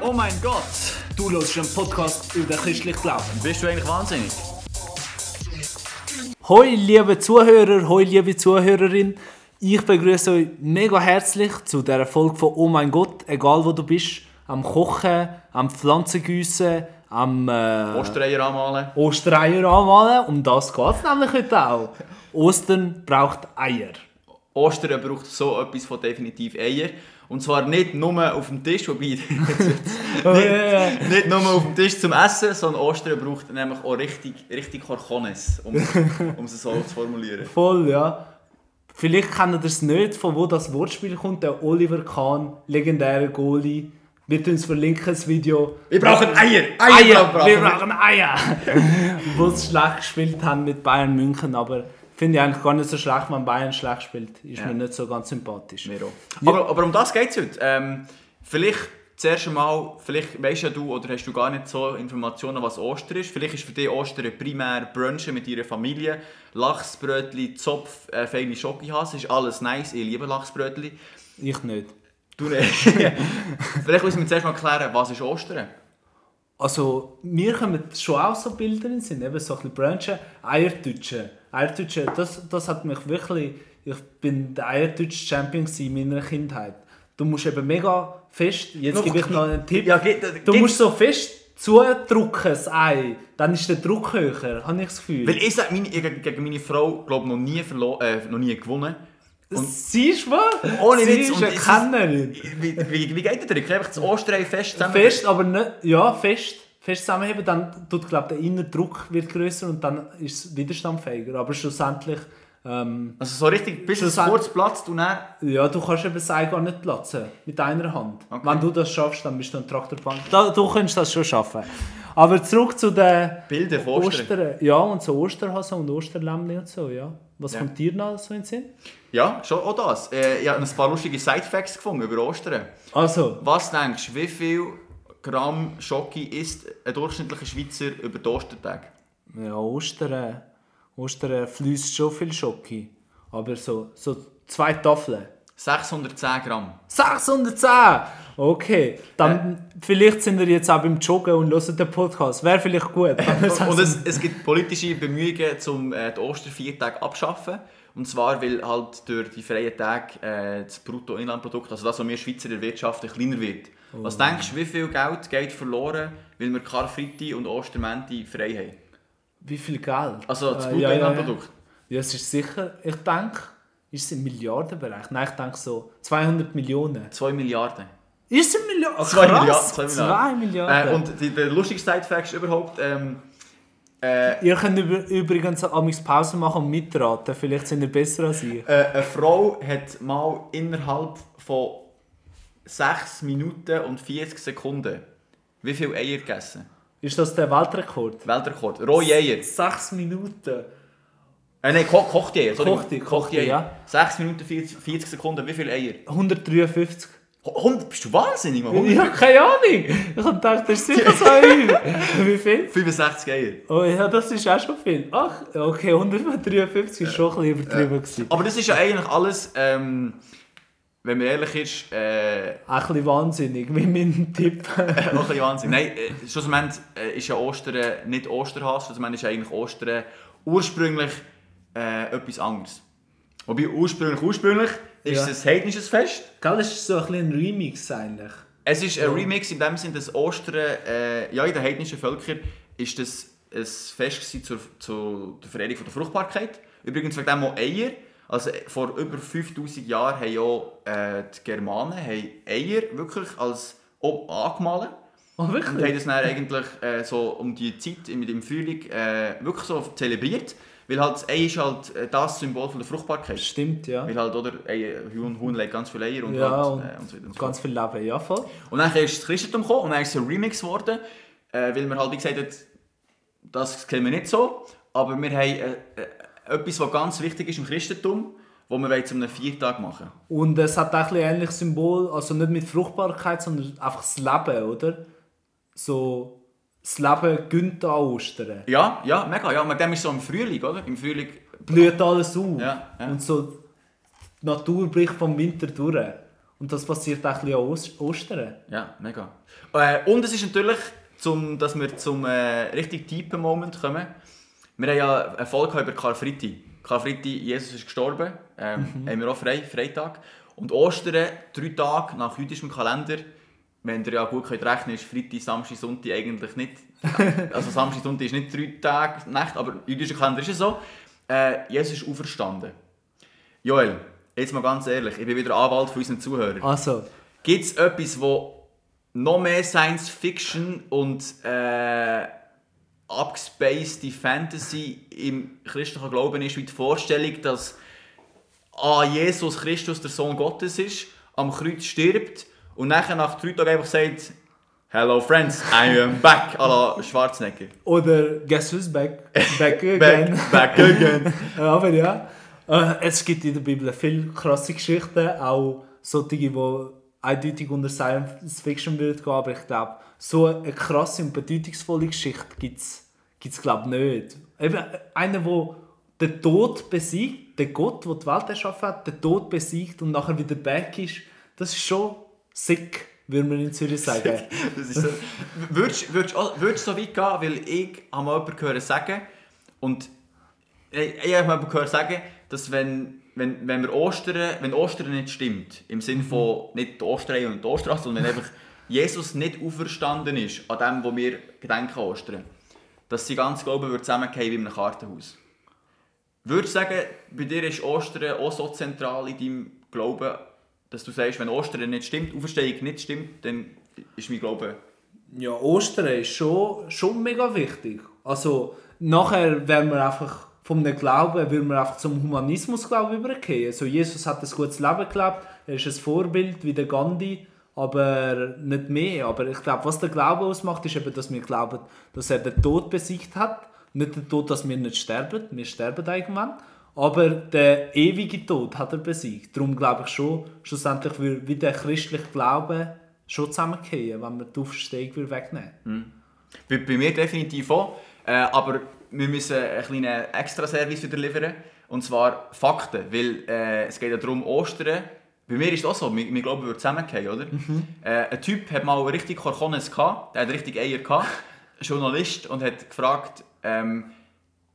Oh mein Gott! Du hörst einen Podcast über den christlichen Glauben. Bist du eigentlich wahnsinnig? Hoi, liebe Zuhörer, hoi, liebe Zuhörerin. Ich begrüße euch mega herzlich zu dieser Folge von Oh mein Gott, egal wo du bist. Am Kochen, am Pflanzengüssen, am äh, Ostereier anmalen. Ostereier anmalen. Um das geht es nämlich heute auch. Ostern braucht Eier. Ostern braucht so etwas von definitiv Eier. Und zwar nicht nur auf dem Tisch, wobei... Oh, ja, ja. nicht, nicht nur auf dem Tisch zum Essen, sondern Ostern braucht nämlich auch richtig, richtig Korchones, um, um es so zu formulieren. Voll, ja. Vielleicht kennt ihr es nicht, von wo das Wortspiel kommt. Der Oliver Kahn, legendärer Goalie. Wir tun es verlinken, das Video. Wir brauchen Eier! Eier! brauchen Wir brauchen Eier! wo sie schlecht gespielt haben mit Bayern München, aber finde ich eigentlich gar nicht so schlecht, wenn Bayern schlecht spielt. Ist Ja. mir nicht so ganz sympathisch. Mir auch. Aber, aber um das geht es heute. Ähm, vielleicht zuerst einmal, vielleicht weißt ja du oder hast du gar nicht so Informationen, was Ostern ist. Vielleicht ist für dich Ostern primär Brunchen mit ihrer Familie. Lachsbrötli, Zopf, äh, feine Schokihase, ist alles nice. Ich liebe Lachsbrötli. Ich nicht. Du nicht. vielleicht müssen wir zuerst mal klären, was ist Ostern? Also, mir kommen schon auch so Bilder in den Sinn, eben so ein bisschen Brunchen, Eiertütschen. Eiertütschen, das, das hat mich wirklich... Ich bin der Eiertütsch-Champion gewesen in meiner Kindheit. Du musst eben mega fest... Jetzt Noch- gebe ich noch einen Tipp. Ja, geht, Du musst so fest zudrücken, das Ei. Dann ist der Druck höher, habe ich das Gefühl. Weil ich meine, ich gegen meine Frau glaube noch nie äh, noch nie gewonnen. Und Siehst du was? Ohne Sie Witz, und es ist- Kennerin. wie, wie, wie geht der Trick? Einfach das Osterei fest zusammen. Fest, aber nicht... Ja, fest. Fest zusammenheben, dann tut, glaub, der innere Druck wird größer und dann ist es widerstandfähiger. Aber schlussendlich... Ähm, Also so richtig, bis es kurz platzt und dann... Ja, du kannst eben das Ei gar nicht platzen. Mit einer Hand. Okay. Wenn du das schaffst, dann bist du ein Traktorbahn. Da, du kannst das schon schaffen. Aber zurück zu den Bilder von Ostern. Ja, und so Osterhasen und Osterlämmchen und so, ja. Was Ja. kommt dir noch so in den Sinn? Ja, schon auch das. Äh, ich habe ein paar lustige Sidefacts gefunden über Ostern. Also, Was denkst du, wie viel Gramm Schoki isst ein durchschnittlicher Schweizer über die Ostertage? ja, Ostern. Ostern fließt schon viel Schoki. Aber so, so zwei Tafeln. 610 Gramm. 610! Okay, dann vielleicht sind wir jetzt auch beim Joggen und hören den Podcast. Wäre vielleicht gut. Und es, es gibt politische Bemühungen, um äh, die Osterviertage abzuschaffen. Und zwar, weil halt durch die freien Tage äh, das Bruttoinlandprodukt, also das, was wir Schweizer erwirtschaften, kleiner wird. Was denkst du, wie viel Geld geht verloren, weil wir Karfreitag und Ostermänti frei haben? Wie viel Geld? Also das Äh, ja, ja. Bruttoinlandprodukt. Ja, es ist sicher, ich denke, ist es im Milliardenbereich? Nein, ich denke so 200 Millionen. 2 Milliarden. Ist es ein Milliarden? Zwei Krass, Milliarden, zwei Zwei Milliarden. Äh, und die, der lustigste Side-Fact überhaupt, ähm, äh, Ihr könnt über, übrigens amigs Pause machen und mitraten. Vielleicht sind ihr besser als ich. äh, eine Frau hat mal innerhalb von 6 Minuten und 40 Sekunden wie viele Eier gegessen? Ist das der Weltrekord? Weltrekord. Rohe Eier. Sechs Minuten. Äh, nein, ko kochte Eier. Kochte, kochte, ja. 6 Minuten 40, 40 Sekunden, wie viele Eier? 153. 100, bist du wahnsinnig, Mann? Ich habe keine Ahnung. Ich habe gedacht, das ist sicher so viel. Wie viel? 65 Eier. Oh ja, das ist auch schon viel. Ach, okay, 153 ist schon ein bisschen übertrieben. gewesen. Aber das ist ja eigentlich alles, ähm, wenn man ehrlich ist, äh, ein bisschen wahnsinnig, mit meinem Tipp. Ein bisschen Wahnsinn. Nein, äh, schlussendlich äh, ist ja Ostern nicht Osterhass, schlussendlich ist eigentlich Ostern ursprünglich äh, etwas anderes. Wobei ursprünglich, ursprünglich ist Ja. es ein heidnisches Fest. Gell, das ist so ein, bisschen ein Remix eigentlich. Es ist ein Remix in dem Sinne, dass Ostern, äh, ja in den heidnischen Völkern, ist das ein Fest zur, zur Verehrung von der Fruchtbarkeit. Übrigens wegen dem auch Eier. Also äh, vor über 5000 Jahren haben ja äh, die Germanen haben Eier wirklich als auch angemalt. Oh, Und wirklich? haben das dann eigentlich äh, so um die Zeit mit dem Frühling äh, wirklich so zelebriert. Weil halt das Ei ist halt äh, das Symbol von der Fruchtbarkeit. Stimmt, ja. Weil halt, oder, Ei, Huhn, Huhn legt ganz viele Eier und, Ja, halt, und äh, und so weiter und so Ganz viel Leben, ja voll. und dann ist das Christentum gekommen und dann ist es ein Remix geworden, weil wir halt wie gesagt haben, das kennen wir nicht so, aber wir haben etwas, was ganz wichtig ist im Christentum, wo wir wollen zu einem Viertag machen Und es hat auch ein ähnliches Symbol, also nicht mit Fruchtbarkeit, sondern einfach das Leben, oder? So, das Leben gönnt an Ostern. Ja, ja, mega. Ja, mit dem ist so im Frühling, oder? Im Frühling, Blüht alles auf. Ja, ja. Und so, die Natur bricht vom Winter durch. Und das passiert auch ein bisschen an Ost- Ostern. Ja, mega. Äh, und es ist natürlich, zum, dass wir zum äh, richtig tiefen Moment kommen. Wir haben ja eine Folge über Karfreitag. Karfreitag, Jesus ist gestorben, ähm, haben wir auch frei, Freitag. Und Ostern, drei Tage nach jüdischem Kalender, wenn ihr ja gut könnt rechnen ist Freitag, Samstag, Sonntag eigentlich nicht. Also Samstag, Sonntag ist nicht drei Tage, Nacht, aber jüdischer Kalender ist es so. Äh, Jesus ist auferstanden. Joel, jetzt mal ganz ehrlich, ich bin wieder Anwalt von unseren Zuhörern. Also, Gibt es etwas, wo noch mehr Science Fiction und äh, abgespacede Fantasy im christlichen Glauben ist, wie die Vorstellung, dass ah, Jesus Christus der Sohn Gottes ist, am Kreuz stirbt und nachher nach drei Tagen einfach sagt Hello friends, I am back, à la Schwarzenegger. oder Guess who's back? Back again. Back, back again. Aber ja, äh, es gibt in der Bibel viele krasse Geschichten, auch solche, die eindeutig unter Science Fiction wird gehen, aber ich glaube, so eine krasse und bedeutungsvolle Geschichte gibt es, gibt's, glaube ich, nicht. Eben einer, der den Tod besiegt, der Gott, der die Welt erschaffen hat, den Tod besiegt und nachher wieder back ist, das ist schon sick, würde man in Zürich sagen. Das ist so. Würdest würdest auch- würdest du so weit gehen, weil ich habe mal jemanden gehört sagen und ich, ich habe mal jemanden gehört sagen, dass wenn, wenn, wenn wir Ostern, wenn Ostern nicht stimmt, im Sinne von nicht die Osterei und die Osterstraße, sondern wenn einfach Jesus nicht auferstanden ist an dem, wo wir gedenken Ostern, dass sie ganz Glauben würde zusammenfallen wie in einem Kartenhaus. Würdest du sagen, bei dir ist Ostern auch so zentral in deinem Glauben, dass du sagst, wenn Ostern nicht stimmt, Auferstehung nicht stimmt, dann ist mein Glaube Ja, Ostern ist schon, schon mega wichtig. Also, nachher werden wir einfach vom Glauben, würden wir einfach zum Humanismus Glauben übergehen. Also, Jesus hat ein gutes Leben gelebt, er ist ein Vorbild wie der Gandhi, aber nicht mehr. Aber ich glaube, was der Glaube ausmacht, ist eben, dass wir glauben, dass er den Tod besiegt hat. Nicht den Tod, dass wir nicht sterben, wir sterben irgendwann. Aber der ewige Tod hat er besiegt. Darum glaube ich schon, schlussendlich würde wie der christliche Glaube schon zusammenfallen, wenn wir die Aufstehung würde wegnehmen Bei, bei mir definitiv auch. Äh, aber wir müssen einen kleinen Extra-Service wieder liefern. Und zwar Fakten. Weil äh, es geht ja darum, Ostern. Bei mir ist auch so, wir, wir glauben, wir würden zusammengehen, oder? Äh, ein Typ hat mal richtig Korkones gehabt, der hat richtig Eier gehabt, ein Journalist, und hat gefragt, ähm,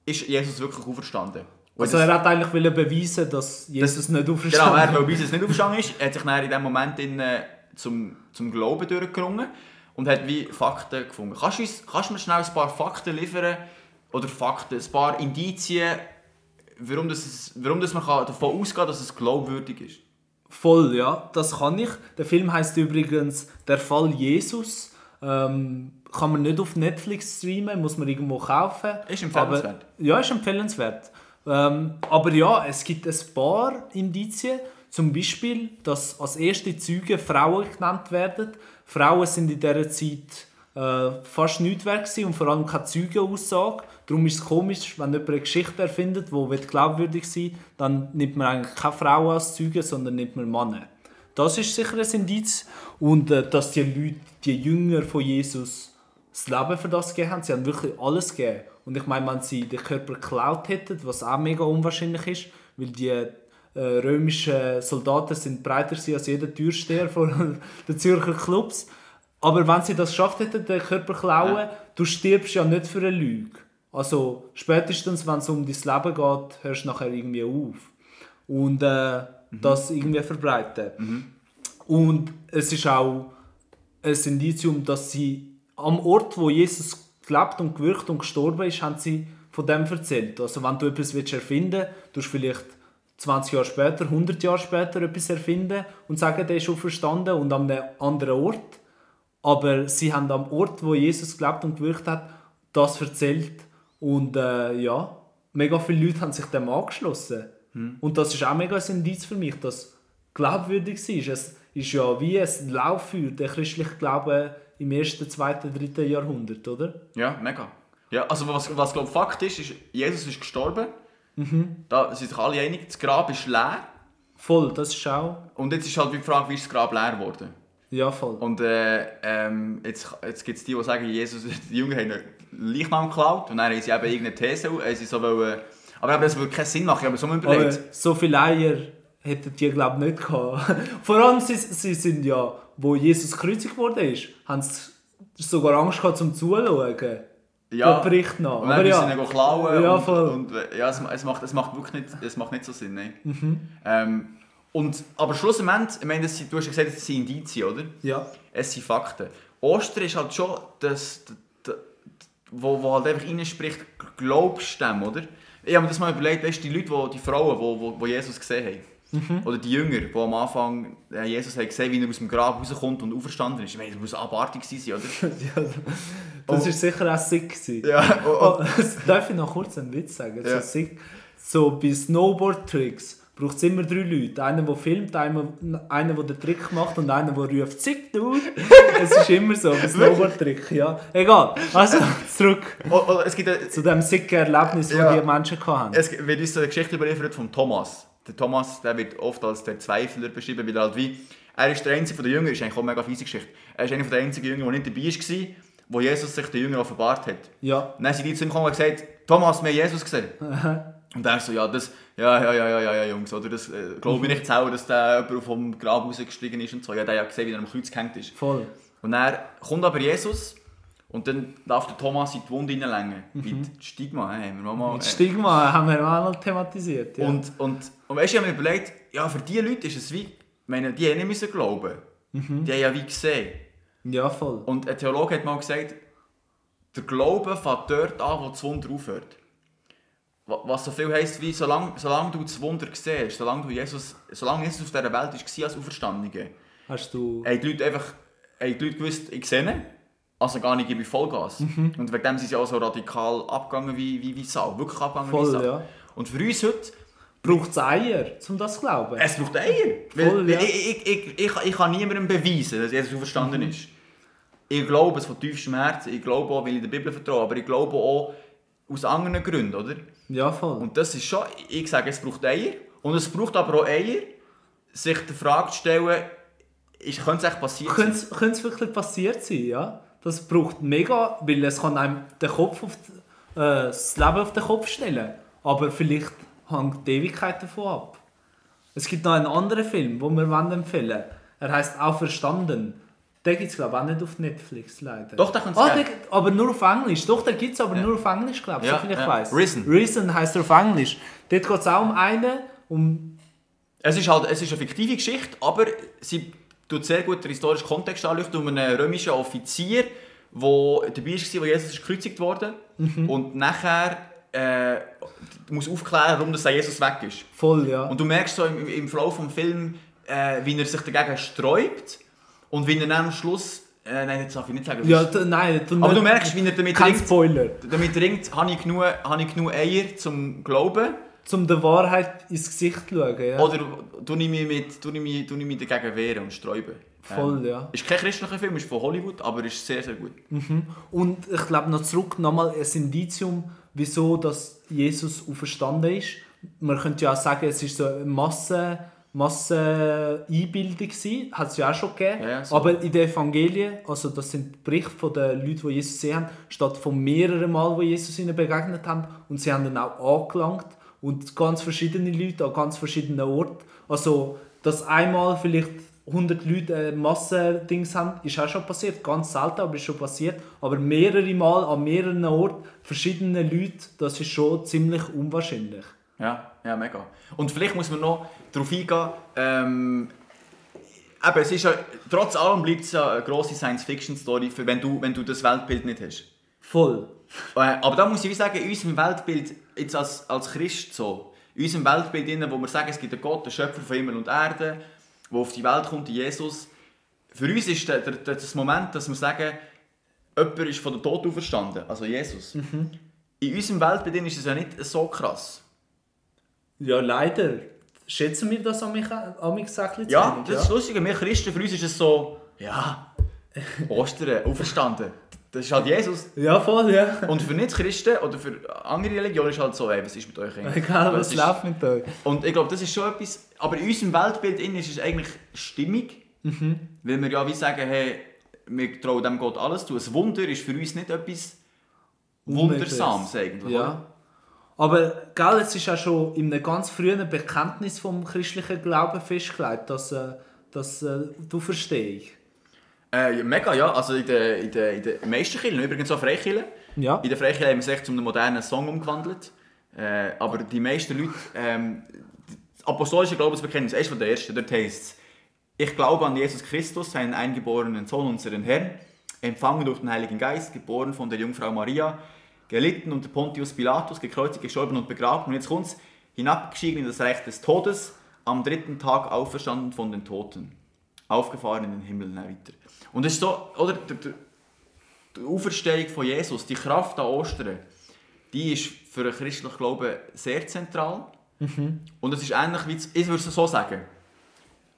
ist Jesus wirklich auferstanden? Und Also das- er hat eigentlich wollen beweisen, dass Jesus nicht Genau, auferstanden er, weil bei uns es nicht aufgestanden ist, hat sich dann in diesem Moment in, äh, zum, zum Glauben durchgerungen und hat wie Fakten gefunden. Kannst du, uns, kannst du mir schnell ein paar Fakten liefern? Oder Fakten, ein paar Indizien, warum, das, warum das man kann davon ausgehen kann, dass es glaubwürdig ist? Voll, ja, das kann ich. Der Film heißt übrigens Der Fall Jesus. Ähm, kann man nicht auf Netflix streamen, muss man irgendwo kaufen. Ist empfehlenswert. Aber, ja, ist empfehlenswert. Ähm, aber ja, es gibt ein paar Indizien. Zum Beispiel, dass als erste Zeugen Frauen genannt werden. Frauen sind in dieser Zeit äh, fast nichts wert und vor allem keine Zeugenaussage. Darum ist es komisch, wenn jemand eine Geschichte erfindet, die glaubwürdig sein will, dann nimmt man eigentlich keine Frauen als Zeugen, sondern nimmt man Männer. Das ist sicher ein Indiz. Und äh, dass die Leute, die Jünger von Jesus, das Leben für das gegeben haben. Sie haben wirklich alles gegeben. Und ich meine, wenn sie den Körper geklaut hätten, was auch mega unwahrscheinlich ist, weil die äh, römischen Soldaten sind breiter als jeder Türsteher von den Zürcher Clubs. Aber wenn sie das geschafft hätten, den Körper klauen, Ja. du stirbst ja nicht für eine Lüge. Also spätestens, wenn es um dein Leben geht, hörst du nachher irgendwie auf. Und äh, das irgendwie verbreiten. Und es ist auch ein Indizium, dass sie am Ort, wo Jesus gelebt und gewirkt und gestorben ist, haben sie von dem erzählt. Also wenn du etwas erfinden willst, du vielleicht 20 Jahre später, 100 Jahre später etwas erfinden und sagen, der ist schon verstanden und an einem anderen Ort. Aber sie haben am Ort, wo Jesus gelebt und gewirkt hat, das erzählt. Und äh, ja, mega viele Leute haben sich dem angeschlossen. Und das ist auch mega ein Indiz für mich, dass glaubwürdig war. Es ist ja wie ein Lauffeuer, der christliche Glaube im ersten, zweiten, dritten Jahrhundert, oder? Ja, mega. Ja, also was, was glaube Fakt ist, ist, Jesus ist gestorben. Da sind sich alle einig, das Grab ist leer. Voll, das ist auch. Und jetzt ist halt die Frage, wie ist das Grab leer geworden? Ja, voll. Und äh, ähm, jetzt, jetzt gibt es die, die sagen, Jesus, die Jünger haben einen Leichnam geklaut und dann haben sie eben irgendeine These, haben sie so wollen, aber eben, das würde keinen Sinn machen, ich habe mir so mal Aber überlegt. so viele Eier hätten die glaube ich nicht gehabt. Vor allem sie, sie sind ja, wo Jesus gekreuzigt worden ist, haben sie sogar Angst gehabt zum Zuschauen. Ja, Der Bericht nach. Und dann müssen ja. sie ihn klauen. Ja, und, voll. Und, äh, ja, es, es, macht, es macht wirklich nicht, es macht nicht so Sinn. Nein. Mhm. Ähm, und, aber schlussendlich, ich meine, das du hast ja gesagt, es sind Indizien, oder? Ja. Es sind Fakten. Ostern ist halt schon das, das, das wo, wo halt einfach reinspricht, glaubst du dem, oder? Ich habe mir das mal überlegt, weißt du, die Leute, die, die Frauen, die wo, wo Jesus gesehen haben, Mhm. oder die Jünger, die am Anfang äh, Jesus haben gesehen wie er aus dem Grab rauskommt und auferstanden ist. Ich meine, das muss abartig sein, oder? ja. Das war sicher auch sick. Gewesen. Ja, Oh, darf ich noch kurz einen Witz sagen? Ja. So, sick. so bei Snowboard-Tricks braucht es immer drei Leute. Einer, der filmt, einer, einer, der den Trick macht und einer, der ruft «Sick, du!» Es ist immer so, bei Snowboard-Trick, ja. Egal. Also, zurück Oh, oh, es gibt eine, zu dem sicken Erlebnis, das Ja. die Menschen hatten. Es wird uns so eine Geschichte überliefert von Thomas. Der Thomas der wird oft als der Zweifler beschrieben, weil er halt wie... Er ist der einzige von den Jüngern, ist eigentlich auch eine mega fiese Geschichte. Er ist einer der einzigen Jünger, der nicht dabei war, wo Jesus sich den Jüngern offenbart hat. Ja. Und dann sind die zu ihm gekommen und gesagt, Thomas, wir haben Jesus gesehen. und er so, ja, das, ja, ja, ja, ja, ja, ja Jungs, oder das äh, glaube ich nicht selber, dass der jemand vom Grab rausgestiegen ist und so. Ja, der hat ja gesehen, wie er am Kreuz gehängt ist. Voll. Und dann kommt aber Jesus und dann darf der Thomas in die Wunde hineinlängen. Mit Stigma, äh, haben wir mal... Mit äh, Stigma haben wir auch noch thematisiert. Ja. und, und, und weißt du, ich habe mir überlegt, ja, für diese Leute ist es wie, meine, die haben nicht müssen glauben. Die haben ja wie gesehen. ja, voll. Und ein Theologe hat mal gesagt, der Glaube fängt dort an, wo das Wunder aufhört. Wa- Was so viel heisst wie, solange, solange du das Wunder siehst, solange, du Jesus, solange Jesus auf dieser Welt war als Auferstandene, Hast du... haben die Leute einfach haben die Leute gewusst, ich sehe ihn, also gar nicht, gebe ich Vollgas. Und wegen dem sind sie auch so radikal abgegangen wie, wie, wie Sau. Wirklich abgegangen wie Voll, Sau. ja. Und für uns heute, Braucht es Eier, um das zu glauben? es braucht Eier. Voll, weil ja. ich, ich, ich, ich, ich kann niemandem beweisen, dass Jesus auferstanden ist. Ich glaube es von tiefstem Herzen, ich glaube auch, weil ich der Bibel vertraue, aber ich glaube auch aus anderen Gründen, oder? Ja, voll. Und das ist schon, ich sage, es braucht Eier. Und es braucht aber auch Eier, sich die Frage zu stellen, ist, könnte es echt passieren? Könnte es- könnte es wirklich passiert sein, ja? Das braucht mega, weil es kann einem den Kopf auf die, äh, das Leben auf den Kopf stellen. Aber vielleicht hängt die Ewigkeit davon ab. Es gibt noch einen anderen Film, den wir empfehlen wollen. Er heißt Auferstanden. Den gibt es glaube ich auch nicht auf Netflix leider. Doch, den könnte es ah, Aber nur auf Englisch. Doch, den gibt es aber nur auf Englisch, glaube ich, Ja, soviel ich ja. weiß. Risen. Risen heisst er auf Englisch. Dort geht es auch um einen, um Es ist halt es ist eine fiktive Geschichte, aber sie tut sehr gut den historischen Kontext anleuchten um einen römischen Offizier, der dabei war, wo Jesus ist gekreuzigt wurde und nachher äh, muss aufklären, warum das Jesus weg ist. voll, ja. Und du merkst so im, im Flow vom Film, äh, wie er sich dagegen sträubt und wie er dann am Schluss, äh, nein, das darf ich nicht sagen. ja, d- nein, du aber du merkst, wie er damit kein ringt, Spoiler. damit ringt, habe ich genug, habe ich genug Eier zum Glauben um der Wahrheit ins Gesicht zu schauen. Ja. oder tue ich mich, mit, tue ich mich, ich mich dagegen wehren und sträuben. Voll, ja. Ist kein christlicher Film, ist von Hollywood, aber ist sehr, sehr gut. Und ich glaube noch zurück nochmal ein Indizium, wieso dass Jesus auferstanden ist. Man könnte ja auch sagen, es ist so eine Masse, Masseneinbildung gewesen, hat es ja auch schon gegeben. Ja, ja, so. Aber in den Evangelien, also das sind Berichte von den Leuten, die Jesus gesehen haben, steht von mehreren Mal, wo Jesus ihnen begegnet haben und sie haben dann auch angelangt und ganz verschiedene Leute an ganz verschiedenen Orten. Also, dass einmal vielleicht 100 Leute ein Massendings haben, ist auch schon passiert. Ganz selten, aber ist schon passiert. Aber mehrere Mal an mehreren Orten verschiedene Leute, das ist schon ziemlich unwahrscheinlich. Ja, ja, mega. Und vielleicht muss man noch darauf eingehen, ähm, eben, es ist ja, trotz allem bleibt es ja eine grosse Science-Fiction-Story, wenn du, wenn du das Weltbild nicht hast. Voll. Äh, Aber da muss ich sagen, in unserem Weltbild, jetzt als, als Christ so, in unserem Weltbild, drin, wo wir sagen, es gibt einen Gott, den Schöpfer von Himmel und Erde, der auf die Welt kommt, Jesus, für uns ist der, der, der, das Moment, dass wir sagen, jemand ist von der Tod auferstanden, also Jesus. In unserem Weltbild ist es ja nicht so krass. Ja, leider. Schätzen wir das an mich, an mich gesagt? Ja, das ist lustig. Wir Christen, für uns ist es so, ja, Ostern, auferstanden. Das ist halt Jesus. Ja, voll, ja. Und für Nicht-Christen oder für andere Religionen ist es halt so, ey, was ist mit euch eigentlich? Egal, was läuft mit euch. Und ich glaube, das ist schon etwas, aber in unserem Weltbild innen ist es eigentlich stimmig, weil wir ja wie sagen, hey, wir trauen dem Gott alles zu. Ein Wunder ist für uns nicht etwas Wundersames eigentlich. Ja. oder? Aber gell, es ist auch schon in einem ganz frühen Bekenntnis vom christlichen Glauben festgelegt, dass, äh, dass äh, du verstehst. Äh, mega, ja. Also in den in der, in der meisten Kirchen, übrigens auch Freikirchen. Ja. In der Freikirche haben wir es zu einem modernen Song umgewandelt. Äh, aber die meisten Leute, ähm, das apostolische Glaubensbekenntnis, eines von der ersten, dort heisst es, ich glaube an Jesus Christus, seinen eingeborenen Sohn, unseren Herrn, empfangen durch den Heiligen Geist, geboren von der Jungfrau Maria, gelitten unter Pontius Pilatus, gekreuzigt, gestorben und begraben. Und jetzt kommt's, hinabgestiegen in das Reich des Todes, am dritten Tag auferstanden von den Toten, aufgefahren in den Himmel weiter. Und es ist so, oder, der, der, die Auferstehung von Jesus, die Kraft an Ostern, die ist für den christlichen Glauben sehr zentral. Und es ist ähnlich wie, ich würde es so sagen,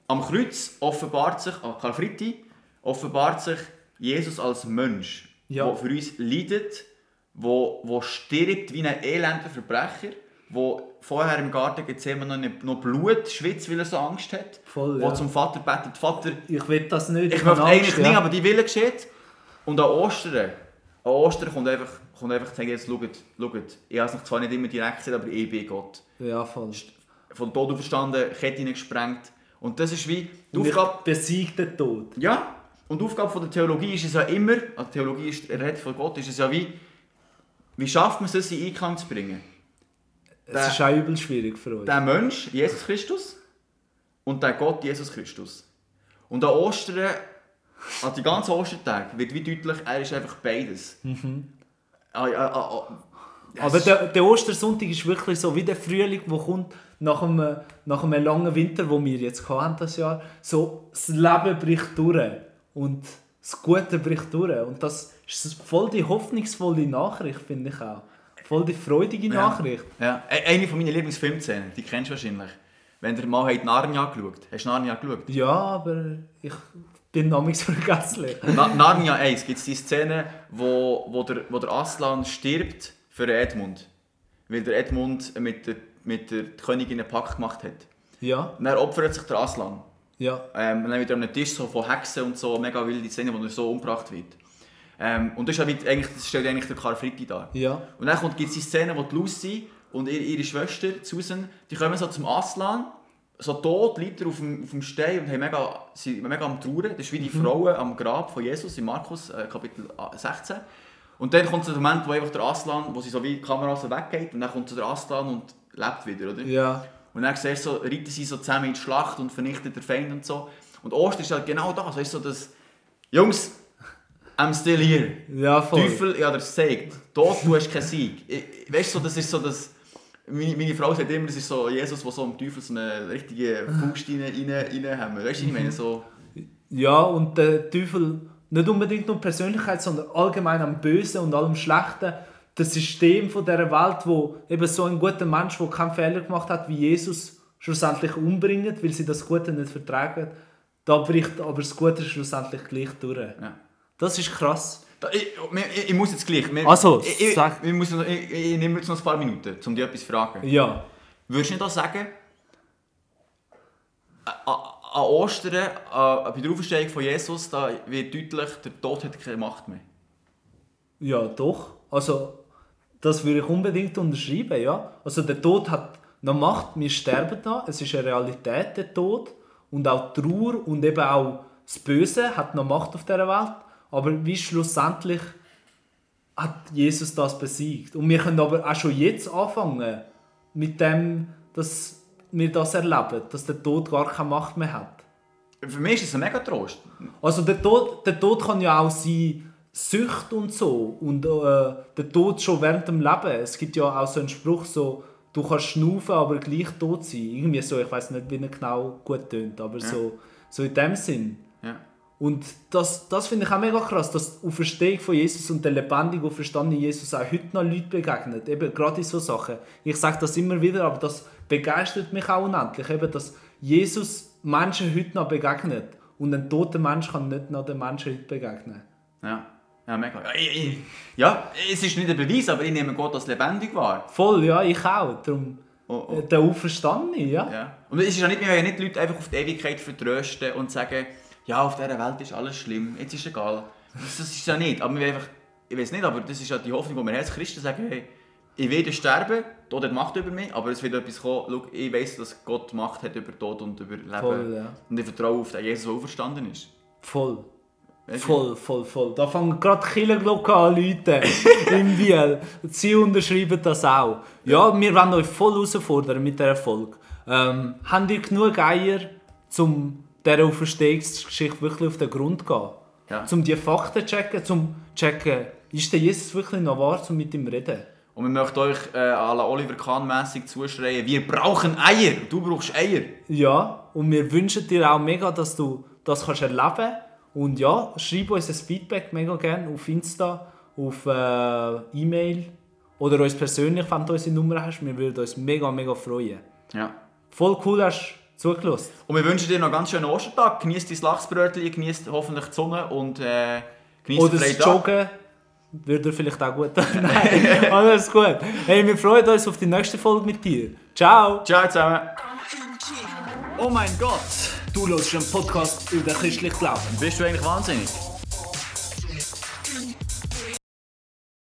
am Kreuz offenbart sich, an Karfreitag, offenbart sich Jesus als Mensch, Ja. der für uns leidet, wo, wo stirbt wie ein elender Verbrecher, wo vorher im Garten Gethsemane noch, noch Blut schwitzt, weil er so Angst hat, Voll, wo ja. zum Vater betet, Vater, Ich will das nicht. ich möchte eigentlich Angst, nicht, ja. aber die Wille geschieht. Und an Ostern, an Ostern kommt einfach, kommt einfach zu sagen, jetzt schaut, schaut, ich habe es zwar nicht immer direkt gesehen, aber ich bin Gott. Ja, voll. Von Tod auferstanden, Ketten gesprengt. Und das ist wie die Und Aufgabe... besiegt den Tod. Ja, und die Aufgabe von der Theologie ist es ja immer, also Theologie ist er redet von Gott, ist es ja wie, wie schafft man es, das in Einklang zu bringen? Es Der- ist auch übel schwierig für uns. Der Mensch, Jesus Christus, und der Gott, Jesus Christus. Und an Ostern, an die ganzen Ostertage, wird wie deutlich, er ist einfach beides. Ah, ah, ah, ah. Aber der, der Ostersonntag ist wirklich so wie der Frühling, der kommt nach einem, nach einem langen Winter, wo wir jetzt hatten das Jahr. So, das Leben bricht durch und das Gute bricht durch. Und das ist voll die hoffnungsvolle Nachricht, finde ich auch. Voll die freudige Nachricht. Ja. E- Eine von meinen Lieblingsfilmszenen, die kennst du wahrscheinlich. Wenn der Mann hat Narnia geschaut. Hast du Narnia geschaut? Ja, aber ich bin namens vergesslich. Na, Narnia 1 gibt es die Szene, wo, wo, der, wo der Aslan stirbt für Edmund. Weil der Edmund mit der, mit der Königin einen Pakt gemacht hat. Ja, Und dann opfert sich der Aslan. ja, Ähm, dann wieder am Tisch so von Hexen und so, mega wilde Szene, wo er so umgebracht wird. Ähm, und das, ist wie, eigentlich, das stellt eigentlich der Karfreitag dar. ja. Und dann gibt es die Szene, wo die Lucy und ihre, ihre Schwester Susan, die kommen so zum Aslan, so tot liegt er auf dem, auf dem Stein und haben mega, sind mega am Trauern. Das ist wie die Frauen am Grab von Jesus in Markus äh, Kapitel 16. Und dann kommt so der Moment, wo einfach der Aslan, wo sie so wie die Kamera so weggeht und dann kommt so der Aslan und lebt wieder, oder? Ja, Und dann siehst du, so, reiten sie so zusammen in die Schlacht und vernichtet den Feind und so. Und Ostern ist halt genau das, weißt du, so das... Jungs, I'm still here. ja voll. Teufel, ich habe dir gesagt, du hast keinen Sieg. Ich- Weißt du, so, das ist so das... Meine, meine Frau sagt immer, das ist so Jesus, der so am Teufel so eine richtige Faust rein, rein, reinhämmert. Weißt du, ich meine so... Ja, und der Teufel nicht unbedingt nur Persönlichkeit, sondern allgemein am Bösen und allem Schlechten. Das System von dieser Welt, wo eben so ein guter Mensch, der keinen Fehler gemacht hat, wie Jesus, schlussendlich umbringt, weil sie das Gute nicht vertragen. Da bricht aber das Gute schlussendlich gleich durch. Ja. Das ist krass. Da, ich, ich, ich muss jetzt gleich... Wir, Also, ich, sag- ich, muss ich, ich nehme jetzt noch ein paar Minuten, um dir etwas zu fragen. Ja. Würdest du nicht auch sagen, an Ostern, bei der Auferstehung von Jesus, da wird deutlich, der Tod hat keine Macht mehr. Ja, doch. Also, das würde ich unbedingt unterschreiben, ja. Also, der Tod hat noch Macht, wir sterben da, es ist eine Realität, der Tod. Und auch die Trauer und eben auch das Böse hat noch Macht auf dieser Welt. Aber wie schlussendlich hat Jesus das besiegt. Und wir können aber auch schon jetzt anfangen, mit dem, dass wir das erleben, dass der Tod gar keine Macht mehr hat. Für mich ist es ein mega Trost. Also der Tod, der Tod kann ja auch sein Sucht und so und äh, der Tod schon während dem Leben. Es gibt ja auch so einen Spruch so, du kannst schnaufen, aber gleich tot sein. Irgendwie so, ich weiß nicht, wie er genau gut tönt, aber so, so in dem Sinn. Ja. Und das, das finde ich auch mega krass, dass die Auferstehung von Jesus und der lebendige auferstandene Jesus auch heute noch Leute begegnet. Eben gerade in so Sachen. Ich sage das immer wieder, aber das begeistert mich auch unendlich. Eben, dass Jesus Menschen heute noch begegnet. Und ein toter Mensch kann nicht noch den Menschen heute begegnen. Ja, ja mega. Ja, es ist nicht ein Beweis, aber ich nehme Gott als lebendig wahr. Voll, ja, ich auch. Darum, Oh, oh. äh, der Auferstandene, ja. Ja. Und es ist ja nicht, wir wollen nicht die Leute einfach auf die Ewigkeit vertrösten und sagen, ja, auf dieser Welt ist alles schlimm, jetzt ist egal. Das, das ist ja nicht. Aber wir einfach, ich weiß nicht, aber das ist ja die Hoffnung, die wir als Christen sagen, hey, ich werde sterben, Tod hat Macht über mich, aber es wird etwas kommen, schau, ich weiss, dass Gott Macht hat über Tod und über Leben. Voll, ja. Und ich vertraue auf den Jesus, der auferstanden ist. Voll. Weißt du? Voll, voll, voll. Da fangen gerade Killerglocken an Leute im Biel. Sie unterschreiben das auch. Ja, wir wollen euch voll herausfordern mit dieser Folge. Ähm, habt ihr genug Eier, um dieser Auferstehungsgeschichte wirklich auf den Grund gehen? Ja. Um die Fakten zu checken, zum zu checken, ist der Jesus wirklich noch wahr, um mit ihm zu reden? Und wir möchten euch äh, à la Oliver Kahn-mässig zuschreien, wir brauchen Eier. Du brauchst Eier. Ja, und wir wünschen dir auch mega, dass du das kannst erleben kannst. Und ja, schreib uns ein Feedback mega gerne auf Insta, auf äh, E-Mail oder uns persönlich, wenn du unsere Nummer hast. Wir würden uns mega, mega freuen. Ja. Voll cool, hast du zugelassen. Und wir wünschen dir noch einen ganz schönen Ostertag. Genieß dein Lachsbrötchen, genieß hoffentlich die Sonne und äh, genieß Oder das. Joggen würde dir vielleicht auch gut tun. Nein, alles gut. Hey, wir freuen uns auf die nächste Folge mit dir. Ciao! Ciao zusammen. Oh mein Gott! Du hörst einen Podcast über den christlichen Glauben. Bist du eigentlich wahnsinnig?